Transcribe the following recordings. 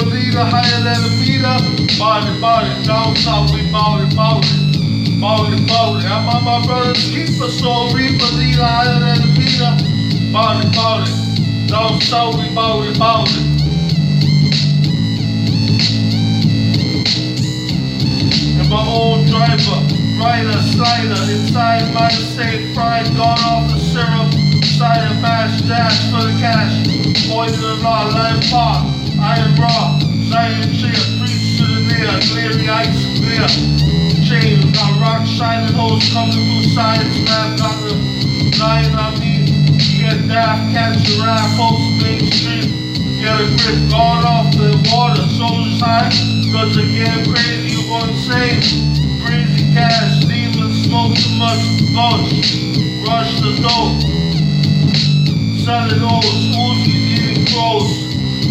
leader, higher than a meter. It, down south, we. Bought it, bought it. I'm on my brother's keeper, soul reaper, leader, higher than a meter. It. Down south, we it. And my own driver, rider, slider, inside my safe, fried, gone off the syrup, cider, mash, dash for the cash, poison law, lime park, iron raw, Zion cheer, preach to the near, clear ice clear, chain, got rock shining holes coming through sides, man, got the line on me, get daft, catch rap, post Main Street, get a grip, guard off the water, soldiers high, cause again crazy, you gonna say, breezy cash, demons smoke too much, ghost, rush the dope, selling those, Uzi eating crows,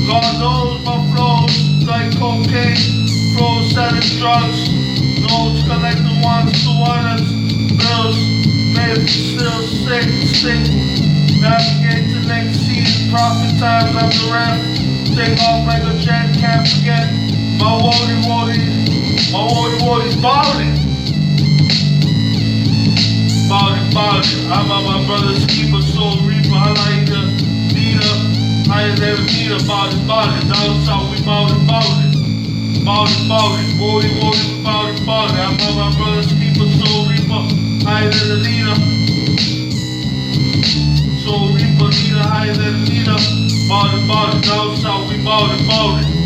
God knows my flows, selling drugs, notes collecting ones to others, bills, maybe still sick, sick, navigate to next season, profit times I'm the ref, take off like a jet, can't forget, my woody woody, my woody woody's balling. Balling, balling, I'm on my brother's keeper, soul reaper, I like the leader, higher than a meter, balling, balling, down south we balling, balling. Balling, balling, woody, woody, balling, balling, I'm on my brother's keeper, soul reaper, higher than the leader. Soul reaper, leader, higher than the leader, balling, balling, down south we balling, balling.